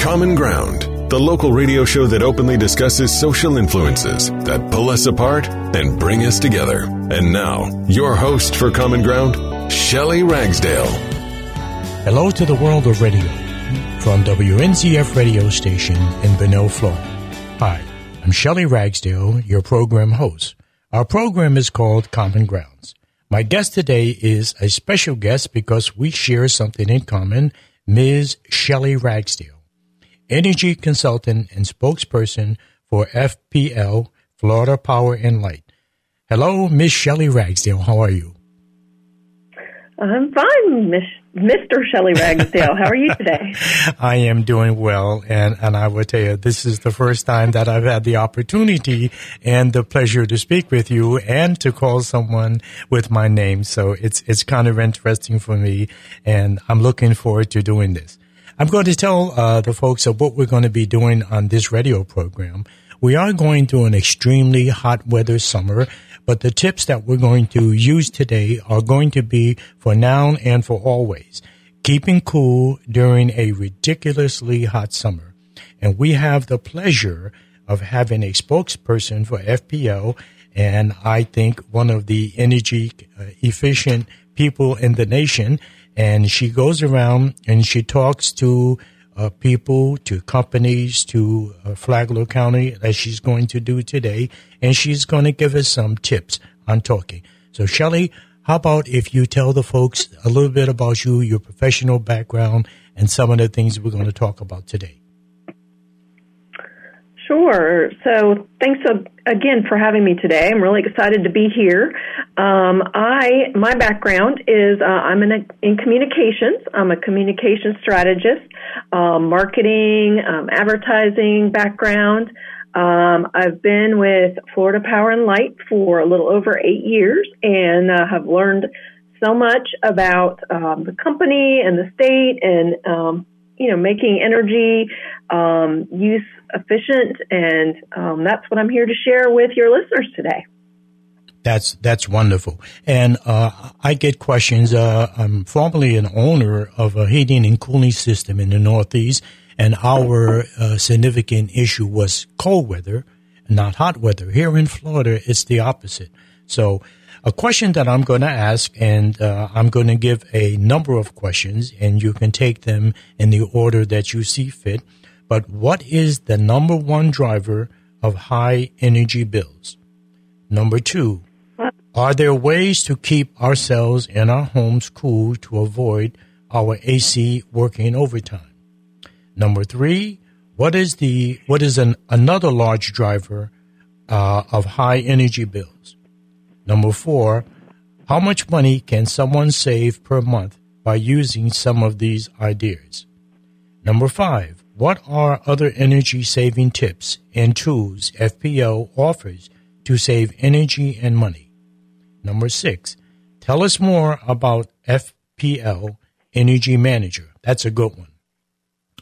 Common Ground, the local radio show that openly discusses social influences that pull us apart and bring us together. And now, your host for Common Ground, Shelley Ragsdale. Hello to the world of radio from WNZF radio station in Bunnell, Florida. Hi, I'm Shelley Ragsdale, your program host. Our program is called Common Grounds. My guest today is a special guest because we share something in common, Ms. Shelley Ragsdale, energy consultant and spokesperson for FPL, Florida Power and Light. Hello, Miss Shelley Ragsdale. How are you? I'm fine, Miss Mr. Shelley Ragsdale. How are you today? I am doing well, and, and I will tell you, this is the first time that I've had the opportunity and the pleasure to speak with you and to call someone with my name. So it's it's kind of interesting for me, and I'm looking forward to doing this. I'm going to tell uh, the folks of what we're going to be doing on this radio program. We are going through an extremely hot weather summer but the tips that we're going to use today are going to be for now and for always. Keeping cool during a ridiculously hot summer. And we have the pleasure of having a spokesperson for FPL and I think one of the energy uh, efficient people in the nation. And she goes around and she talks to uh, people, to companies, to uh, Flagler County, as she's going to do today, and she's going to give us some tips on talking. So, Shelley, how about if you tell the folks a little bit about you, your professional background, and some of the things we're going to talk about today? Sure. So thanks again for having me today. I'm really excited to be here. Um, I my background is uh, I'm in, a, in communications. I'm a communication strategist, um, marketing, um, advertising background. Um, I've been with Florida Power and Light for a little over eight years and uh, have learned so much about um, the company and the state and um, you know making energy um, use efficient, and um, that's what I'm here to share with your listeners today. That's that's wonderful, and uh, I get questions. Uh, I'm formerly an owner of a heating and cooling system in the Northeast, and our uh, significant issue was cold weather, not hot weather. Here in Florida, it's the opposite. So, a question that I'm going to ask, and uh, I'm going to give a number of questions, and you can take them in the order that you see fit but what is the number one driver of high energy bills? Number two, are there ways to keep ourselves and our homes cool to avoid our AC working overtime? Number three, what is the what is an, another large driver uh, of high energy bills? Number four, how much money can someone save per month by using some of these ideas? Number five, what are other energy saving tips and tools FPL offers to save energy and money? Number six, tell us more about FPL Energy Manager. That's a good one.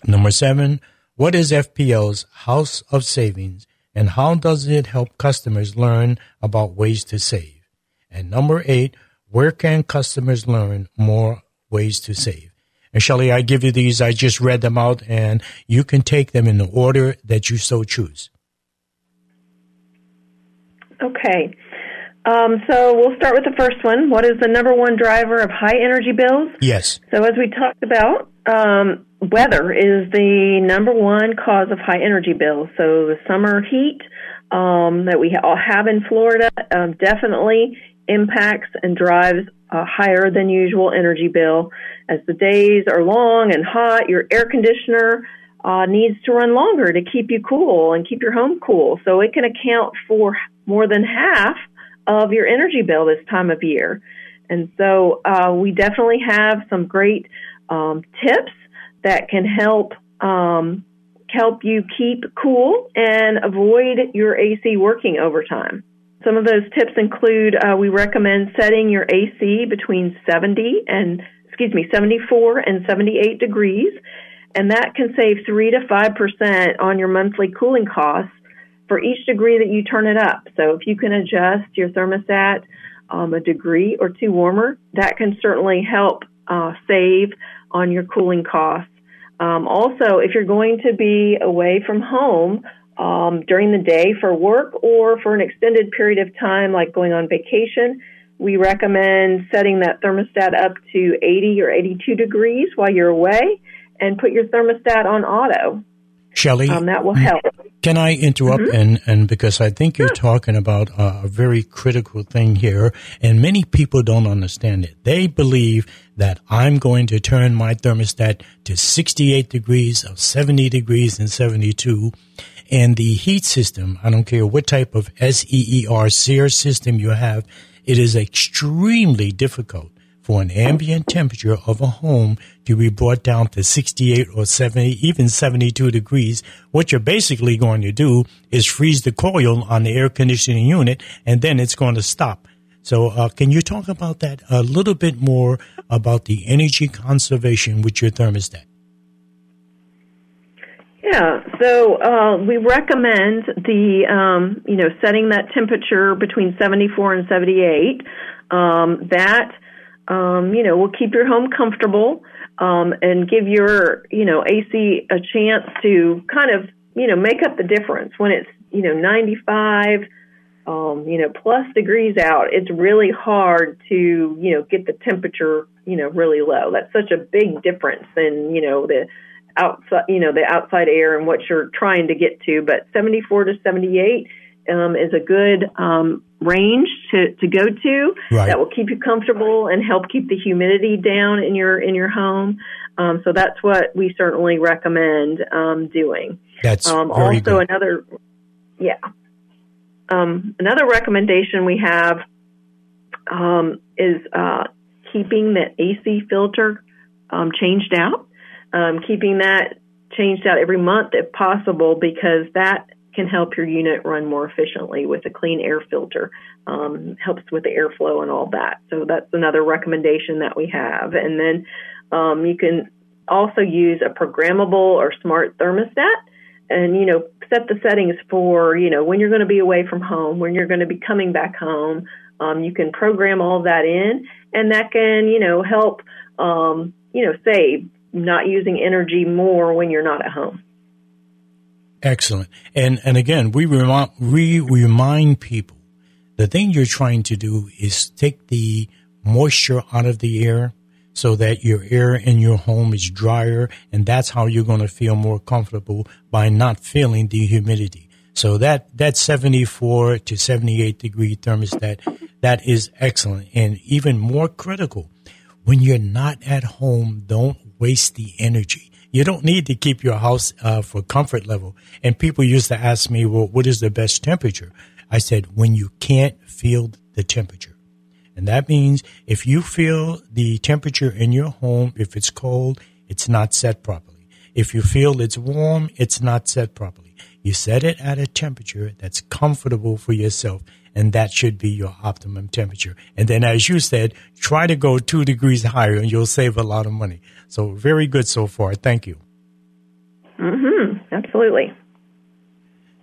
Number seven, what is FPL's House of Savings and how does it help customers learn about ways to save? And number eight, where can customers learn more ways to save? And Shelley, I give you these. I just read them out, and you can take them in the order that you so choose. Okay. Um, so we'll start with the first one. What is the number one driver of high energy bills? Yes. So as we talked about, um, weather is the number one cause of high energy bills. So the summer heat um, that we all have in Florida um, definitely impacts and drives a higher than usual energy bill. As the days are long and hot, your air conditioner uh, needs to run longer to keep you cool and keep your home cool. So it can account for more than half of your energy bill this time of year. And so uh, we definitely have some great um, tips that can help um, help you keep cool and avoid your AC working overtime. Some of those tips include uh, we recommend setting your AC between 70 and excuse me 74 and 78 degrees, and that can save three to five percent on your monthly cooling costs for each degree that you turn it up. So if you can adjust your thermostat um, a degree or two warmer, that can certainly help uh, save on your cooling costs. Um, also, if you're going to be away from home um, during the day for work or for an extended period of time, like going on vacation, we recommend setting that thermostat up to 80 or 82 degrees while you're away and put your thermostat on auto. Shelley, um, that will help. Can I interrupt? Mm-hmm. And, and because I think you're talking about a, a very critical thing here, and many people don't understand it. They believe that I'm going to turn my thermostat to 68 degrees or 70 degrees and 72. And the heat system, I don't care what type of SEER SEER system you have, it is extremely difficult for an ambient temperature of a home to be brought down to 68 or 70, even 72 degrees. What you're basically going to do is freeze the coil on the air conditioning unit and then it's going to stop. So, uh, can you talk about that a little bit more about the energy conservation with your thermostat? Yeah, so uh, we recommend the um, you know setting that temperature between 74 and 78. Um, that um, you know, will keep your home comfortable um, and give your, you know, AC a chance to kind of, you know, make up the difference when it's, you know, 95, um, you know, plus degrees out. It's really hard to, you know, get the temperature, you know, really low. That's such a big difference in, you know, the outside, you know, the outside air and what you're trying to get to. But 74 to 78 um, is a good um, range to, to go to right. that will keep you comfortable and help keep the humidity down in your in your home. Um, so that's what we certainly recommend um, doing. That's um, also good. another yeah um, another recommendation we have um, is uh, keeping the AC filter um, changed out, keeping that changed out every month if possible because that can help your unit run more efficiently with a clean air filter. Um, helps with the airflow and all that. So that's another recommendation that we have. And then um, you can also use a programmable or smart thermostat and you know set the settings for you know when you're going to be away from home when you're going to be coming back home um, you can program all that in and that can you know help um, you know save not using energy more when you're not at home Excellent. And and again, we remind we remind people the thing you're trying to do is take the moisture out of the air so that your air in your home is drier and that's how you're going to feel more comfortable by not feeling the humidity. So that that 74 to 78 degree thermostat that is excellent and even more critical when you're not at home don't waste the energy you don't need to keep your house uh, for comfort level. And people used to ask me, well, what is the best temperature? I said, when you can't feel the temperature. And that means if you feel the temperature in your home, if it's cold, it's not set properly. If you feel it's warm, it's not set properly. You set it at a temperature that's comfortable for yourself and that should be your optimum temperature. And then, as you said, try to go two degrees higher, and you'll save a lot of money. So, very good so far. Thank you. Mm-hmm. Absolutely.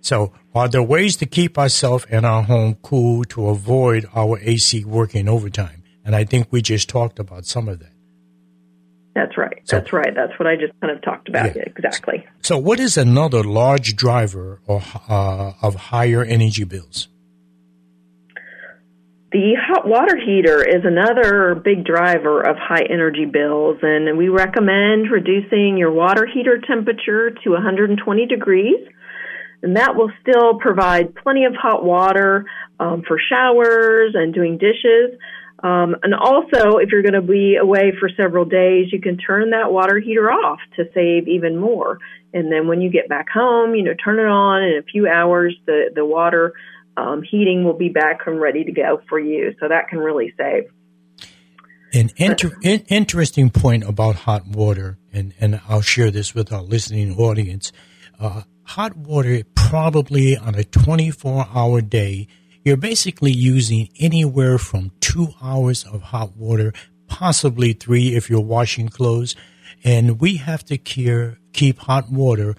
So, are there ways to keep ourselves and our home cool to avoid our AC working overtime? And I think we just talked about some of that. That's right. So, That's right. That's what I just kind of talked about. Yeah. Exactly. So, what is another large driver or, uh, of higher energy bills? The hot water heater is another big driver of high energy bills, and we recommend reducing your water heater temperature to 120 degrees. And that will still provide plenty of hot water um, for showers and doing dishes. Um, and also, if you're going to be away for several days, you can turn that water heater off to save even more. And then when you get back home, you know, turn it on in a few hours. The the water um, heating will be back and ready to go for you. So that can really save. An inter- in- interesting point about hot water, and, and I'll share this with our listening audience. Uh, hot water, probably on a 24 hour day, you're basically using anywhere from two hours of hot water, possibly three if you're washing clothes. And we have to keep hot water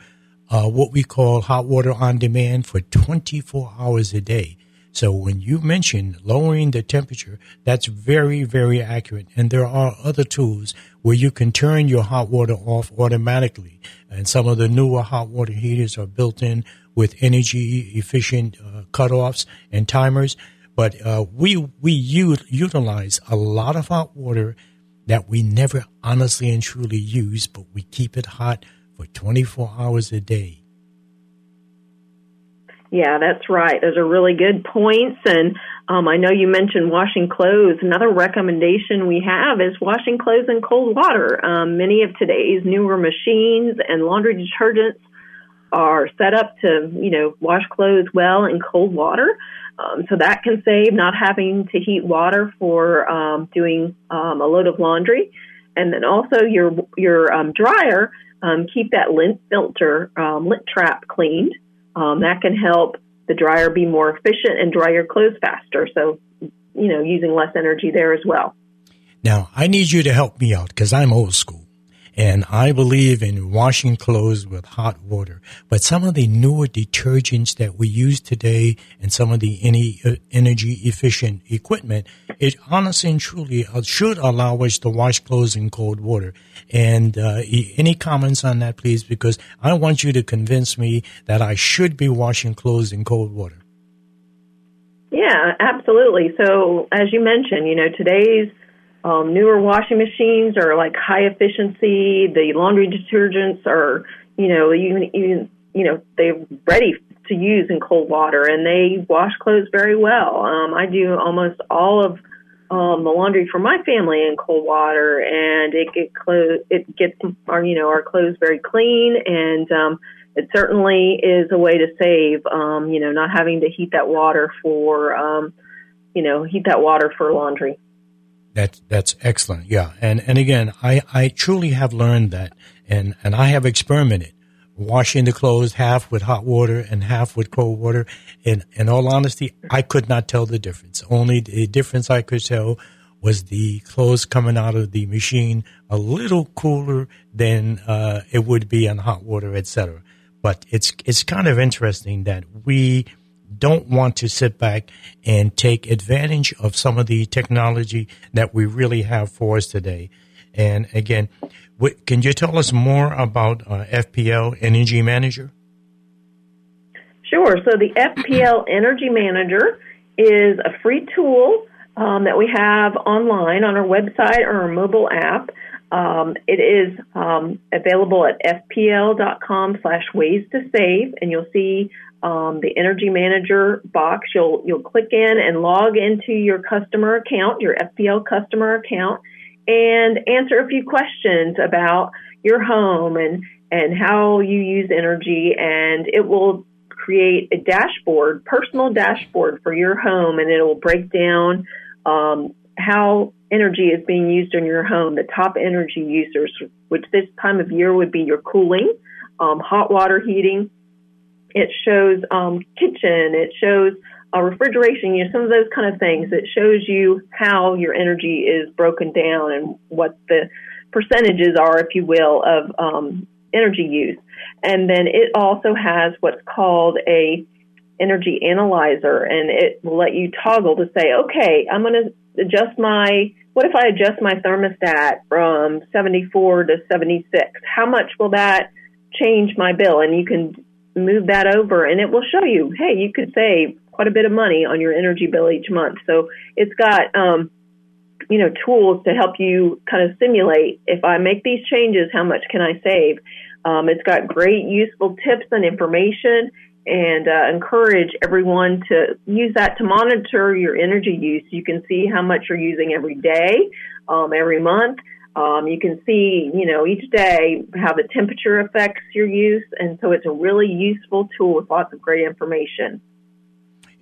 uh, what we call hot water on demand for 24 hours a day. So when you mention lowering the temperature, that's very, very accurate. And there are other tools where you can turn your hot water off automatically. And some of the newer hot water heaters are built in with energy efficient uh, cutoffs and timers. But uh, we we u- utilize a lot of hot water that we never honestly and truly use, but we keep it hot for 24 hours a day. Yeah, that's right. Those are really good points. And um, I know you mentioned washing clothes. Another recommendation we have is washing clothes in cold water. Um, many of today's newer machines and laundry detergents are set up to, you know, wash clothes well in cold water. Um, so that can save not having to heat water for um, doing um, a load of laundry. And then also your your um, dryer, um, keep that lint filter, um, lint trap cleaned. Um, that can help the dryer be more efficient and dry your clothes faster. So, you know, using less energy there as well. Now, I need you to help me out because I'm old school. And I believe in washing clothes with hot water. But some of the newer detergents that we use today and some of the any, uh, energy efficient equipment, it honestly and truly uh, should allow us to wash clothes in cold water. And uh, any comments on that, please? Because I want you to convince me that I should be washing clothes in cold water. Yeah, absolutely. So, as you mentioned, you know, today's um, newer washing machines are like high efficiency. The laundry detergents are, you know, even even you know they're ready to use in cold water, and they wash clothes very well. Um, I do almost all of um, the laundry for my family in cold water, and it get clothes it gets our you know our clothes very clean, and um, it certainly is a way to save. Um, you know, not having to heat that water for um, you know heat that water for laundry. That that's excellent. Yeah, and and again, I I truly have learned that, and and I have experimented washing the clothes half with hot water and half with cold water. And in all honesty, I could not tell the difference. Only the difference I could tell was the clothes coming out of the machine a little cooler than uh, it would be on hot water, etc. But it's it's kind of interesting that we don't want to sit back and take advantage of some of the technology that we really have for us today. And again, can you tell us more about uh, FPL Energy Manager? Sure. So the FPL Energy Manager is a free tool um, that we have online on our website or our mobile app. Um, it is um, available at fpl.com slash ways to save, and you'll see um, the energy manager box. You'll you'll click in and log into your customer account, your FPL customer account, and answer a few questions about your home and and how you use energy, and it will create a dashboard, personal dashboard for your home, and it will break down um, how energy is being used in your home. The top energy users, which this time of year would be your cooling, um, hot water heating, it shows um, kitchen. It shows uh, refrigeration. You know, some of those kind of things. It shows you how your energy is broken down and what the percentages are, if you will, of um, energy use. And then it also has what's called a energy analyzer, and it will let you toggle to say, okay, I'm going to adjust my. What if I adjust my thermostat from 74 to 76? How much will that change my bill? And you can move that over and it will show you, hey, you could save quite a bit of money on your energy bill each month. So it's got, um, you know, tools to help you kind of simulate if I make these changes, how much can I save? Um, it's got great useful tips and information and uh, encourage everyone to use that to monitor your energy use. You can see how much you're using every day, um, every month. Um, you can see, you know, each day how the temperature affects your use, and so it's a really useful tool with lots of great information.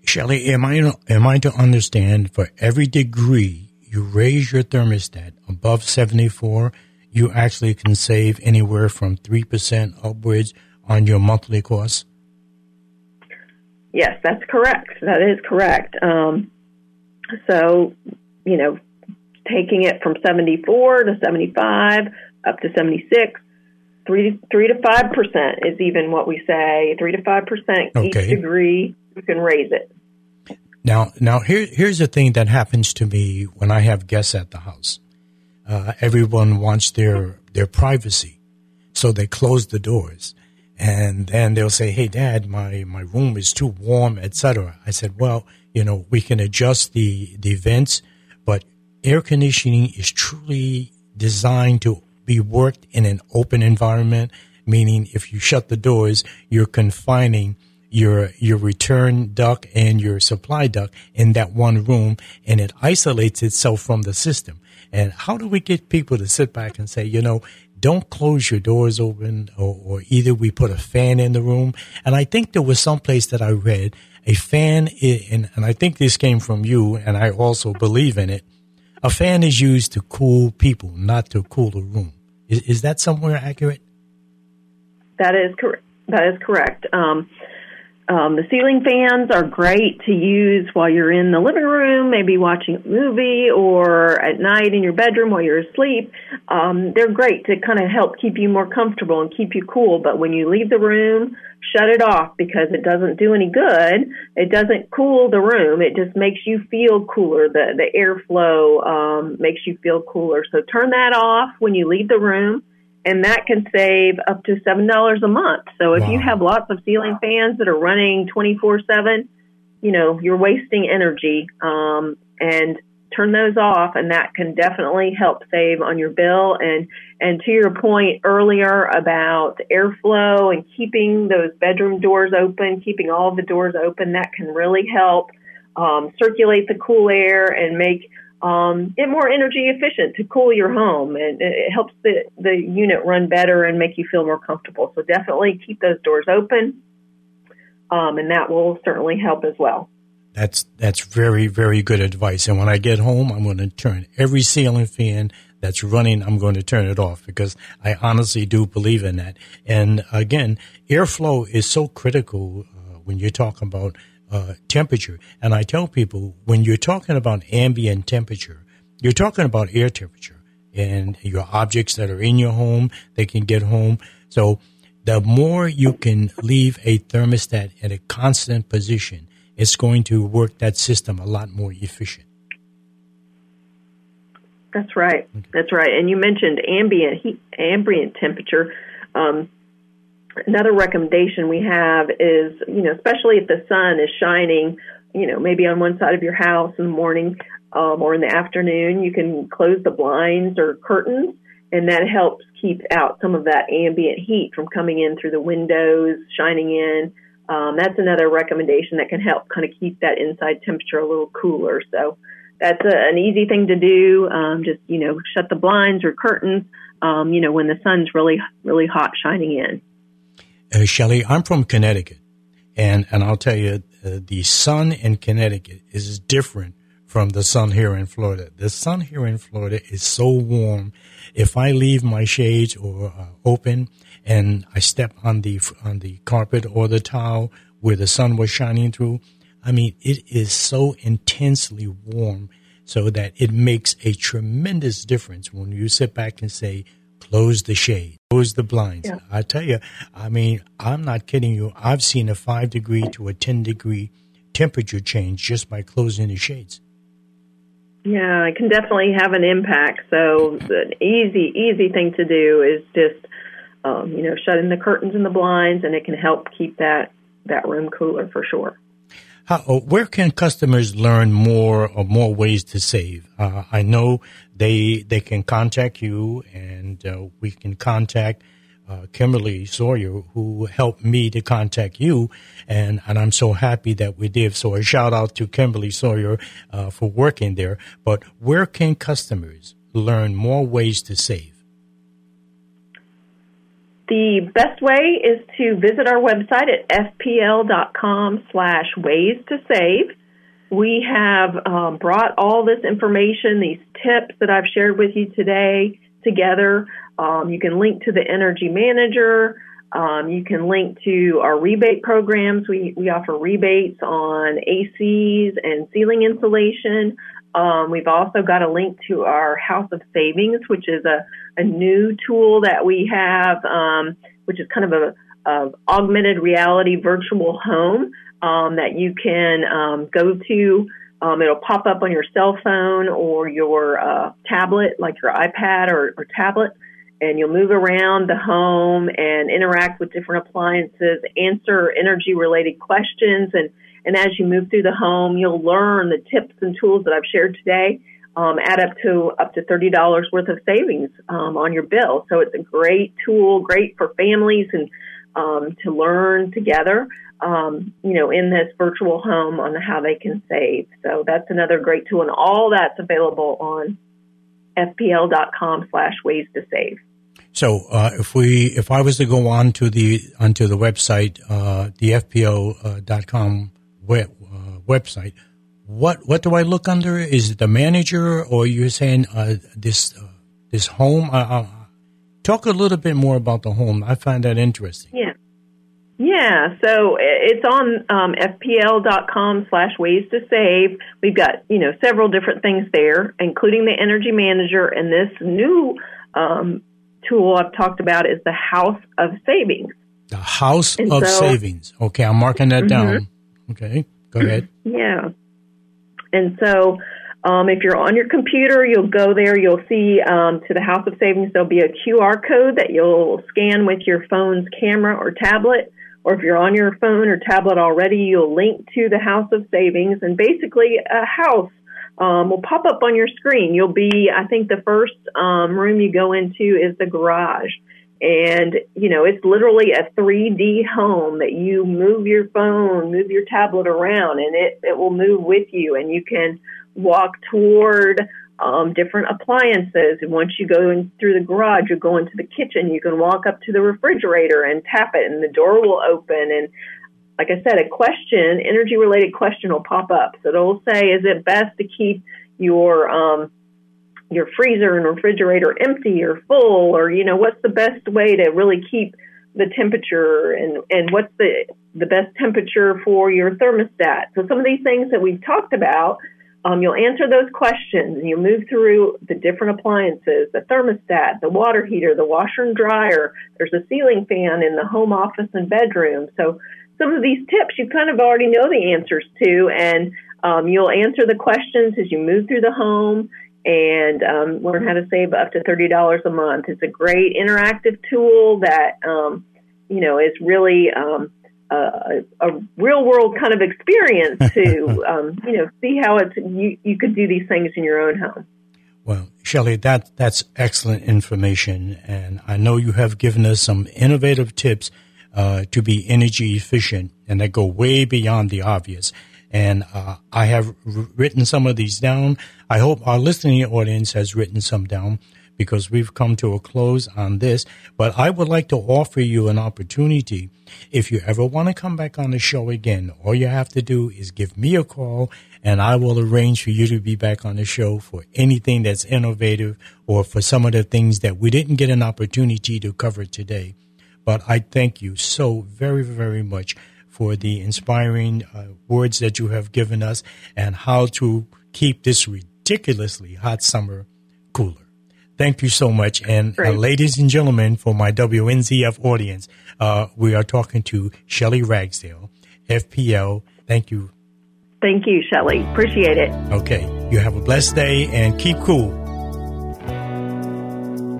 Shelley, am I am I to understand for every degree you raise your thermostat above seventy four, you actually can save anywhere from three percent upwards on your monthly cost? Yes, that's correct. That is correct. Um, so, you know, taking it from 74 to 75 up to 76 three three to five percent is even what we say three to five percent okay. each degree you can raise it Now, now here, here's the thing that happens to me when I have guests at the house. Uh, everyone wants their their privacy, so they close the doors, and then they'll say, "Hey, Dad, my my room is too warm, etc." I said, "Well, you know, we can adjust the the vents, but air conditioning is truly designed to be worked in an open environment, meaning if you shut the doors, you're confining." your your return duct and your supply duct in that one room and it isolates itself from the system. And how do we get people to sit back and say, you know, don't close your doors open or, or either we put a fan in the room. And I think there was some place that I read a fan, in, and I think this came from you and I also believe in it. A fan is used to cool people, not to cool a room. Is, is that somewhere accurate? That is correct. That is correct. Um, um, the ceiling fans are great to use while you're in the living room, maybe watching a movie, or at night in your bedroom while you're asleep. Um, they're great to kind of help keep you more comfortable and keep you cool. But when you leave the room, shut it off because it doesn't do any good. It doesn't cool the room. It just makes you feel cooler. The the airflow um, makes you feel cooler. So turn that off when you leave the room and that can save up to seven dollars a month. So if wow. you have lots of ceiling fans that are running twenty four seven, you know you're wasting energy. Um, and turn those off, and that can definitely help save on your bill. And and to your point earlier about airflow and keeping those bedroom doors open, keeping all the doors open, that can really help um, circulate the cool air and make um, more energy efficient to cool your home and it helps the, the unit run better and make you feel more comfortable. So definitely keep those doors open. Um, and that will certainly help as well. That's that's very very good advice. And when I get home, I'm going to turn every ceiling fan that's running. I'm going to turn it off because I honestly do believe in that. And again, airflow is so critical uh, when you're talking about uh, temperature. And I tell people when you're talking about ambient temperature, you're talking about air temperature and your objects that are in your home, they can get home. So the more you can leave a thermostat at a constant position, it's going to work that system a lot more efficient. That's right. Okay. That's right. And you mentioned ambient heat, ambient temperature. Um, another recommendation we have is, you know, especially if the sun is shining, you know, maybe on one side of your house in the morning um, or in the afternoon, you can close the blinds or curtains, and that helps keep out some of that ambient heat from coming in through the windows, shining in. Um, that's another recommendation that can help kind of keep that inside temperature a little cooler. So that's a, an easy thing to do. Um, just you know, shut the blinds or curtains. Um, you know, when the sun's really really hot shining in uh, Shelley, I'm from Connecticut, and and I'll tell you, uh, the sun in Connecticut is different from the sun here in Florida. The sun here in Florida is so warm. If I leave my shades or uh, open and I step on the on the carpet or the towel where the sun was shining through, I mean, it is so intensely warm so that it makes a tremendous difference when you sit back and say, close the shade, close the blinds. Yeah. I tell you, I mean, I'm not kidding you. I've seen a five degree to a 10 degree temperature change just by closing the shades. Yeah, it can definitely have an impact. So, an easy, easy thing to do is just, um, you know, shutting the curtains and the blinds, and it can help keep that that room cooler for sure. How, uh, where can customers learn more or more ways to save? Uh, I know they they can contact you, and uh, we can contact uh, Kimberly Sawyer, who helped me to contact you, and and I'm so happy that we did. So a shout out to Kimberly Sawyer uh, for working there. But where can customers learn more ways to save? The best way is to visit our website at fpl.com slash ways to save. We have um, brought all this information, these tips that I've shared with you today together. Um, you can link to the Energy Manager. Um, you can link to our rebate programs. We, we offer rebates on ACs and ceiling insulation. Um, we've also got a link to our House of Savings, which is a, a new tool that we have, um, which is kind of a, a, augmented reality virtual home um, that you can um, go to. Um, it'll pop up on your cell phone or your uh, tablet, like your iPad or, or tablet, and you'll move around the home and interact with different appliances, answer energy related questions, and and as you move through the home, you'll learn the tips and tools that I've shared today. Um, add up to up to thirty dollars worth of savings um, on your bill. So it's a great tool, great for families and um, to learn together. Um, you know, in this virtual home on how they can save. So that's another great tool, and all that's available on fpl.com slash ways to save. So uh, if we, if I was to go on to the onto the website, uh, the fpl.com web, uh, website, what what do I look under? Is it the manager, or you're saying uh, this uh, this home? Uh, talk a little bit more about the home. I find that interesting. Yeah. Yeah, so it's on um, fpl.com slash ways to save. We've got, you know, several different things there, including the energy manager and this new um, tool I've talked about is the House of Savings. The House and of so, Savings. Okay, I'm marking that mm-hmm. down. Okay, go ahead. Yeah. And so um, if you're on your computer, you'll go there, you'll see um, to the House of Savings, there'll be a QR code that you'll scan with your phone's camera or tablet or if you're on your phone or tablet already, you'll link to the House of Savings, and basically a house um, will pop up on your screen. You'll be, I think, the first um, room you go into is the garage. And, you know, it's literally a 3D home that you move your phone, move your tablet around, and it, it will move with you. And you can walk toward um, different appliances. And once you go in through the garage, you go into the kitchen. You can walk up to the refrigerator and tap it, and the door will open. And like I said, a question, energy related question will pop up. So it'll say, is it best to keep your um, your freezer and refrigerator empty or full, or you know, what's the best way to really keep the temperature and and what's the the best temperature for your thermostat? So some of these things that we've talked about um, you'll answer those questions and you'll move through the different appliances, the thermostat, the water heater, the washer and dryer. There's a ceiling fan in the home office and bedroom. So some of these tips you kind of already know the answers to, and um, you'll answer the questions as you move through the home and um, learn how to save up to thirty dollars a month. It's a great interactive tool that um, you know is really um, a, a real world kind of experience to um, you know see how it's you, you could do these things in your own home. Well, Shelley, that that's excellent information, and I know you have given us some innovative tips uh, to be energy efficient, and that go way beyond the obvious. And uh, I have written some of these down. I hope our listening audience has written some down because we've come to a close on this. But I would like to offer you an opportunity. If you ever want to come back on the show again, all you have to do is give me a call and I will arrange for you to be back on the show for anything that's innovative or for some of the things that we didn't get an opportunity to cover today. But I thank you so very, very much for the inspiring uh, words that you have given us and how to keep this ridiculously hot summer cooler. Thank you so much. And uh, ladies and gentlemen, for my WNZF audience, uh, we are talking to Shelley Ragsdale, FPL. Thank you. Thank you, Shelley. Appreciate it. Okay. You have a blessed day and keep cool.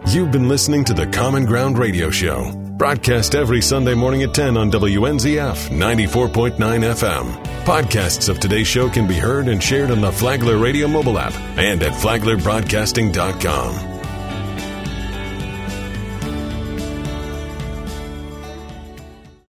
You've been listening to the Common Ground Radio Show, broadcast every Sunday morning at 10 on WNZF 94.9 FM. Podcasts of today's show can be heard and shared on the Flagler Radio mobile app and at flaglerbroadcasting.com.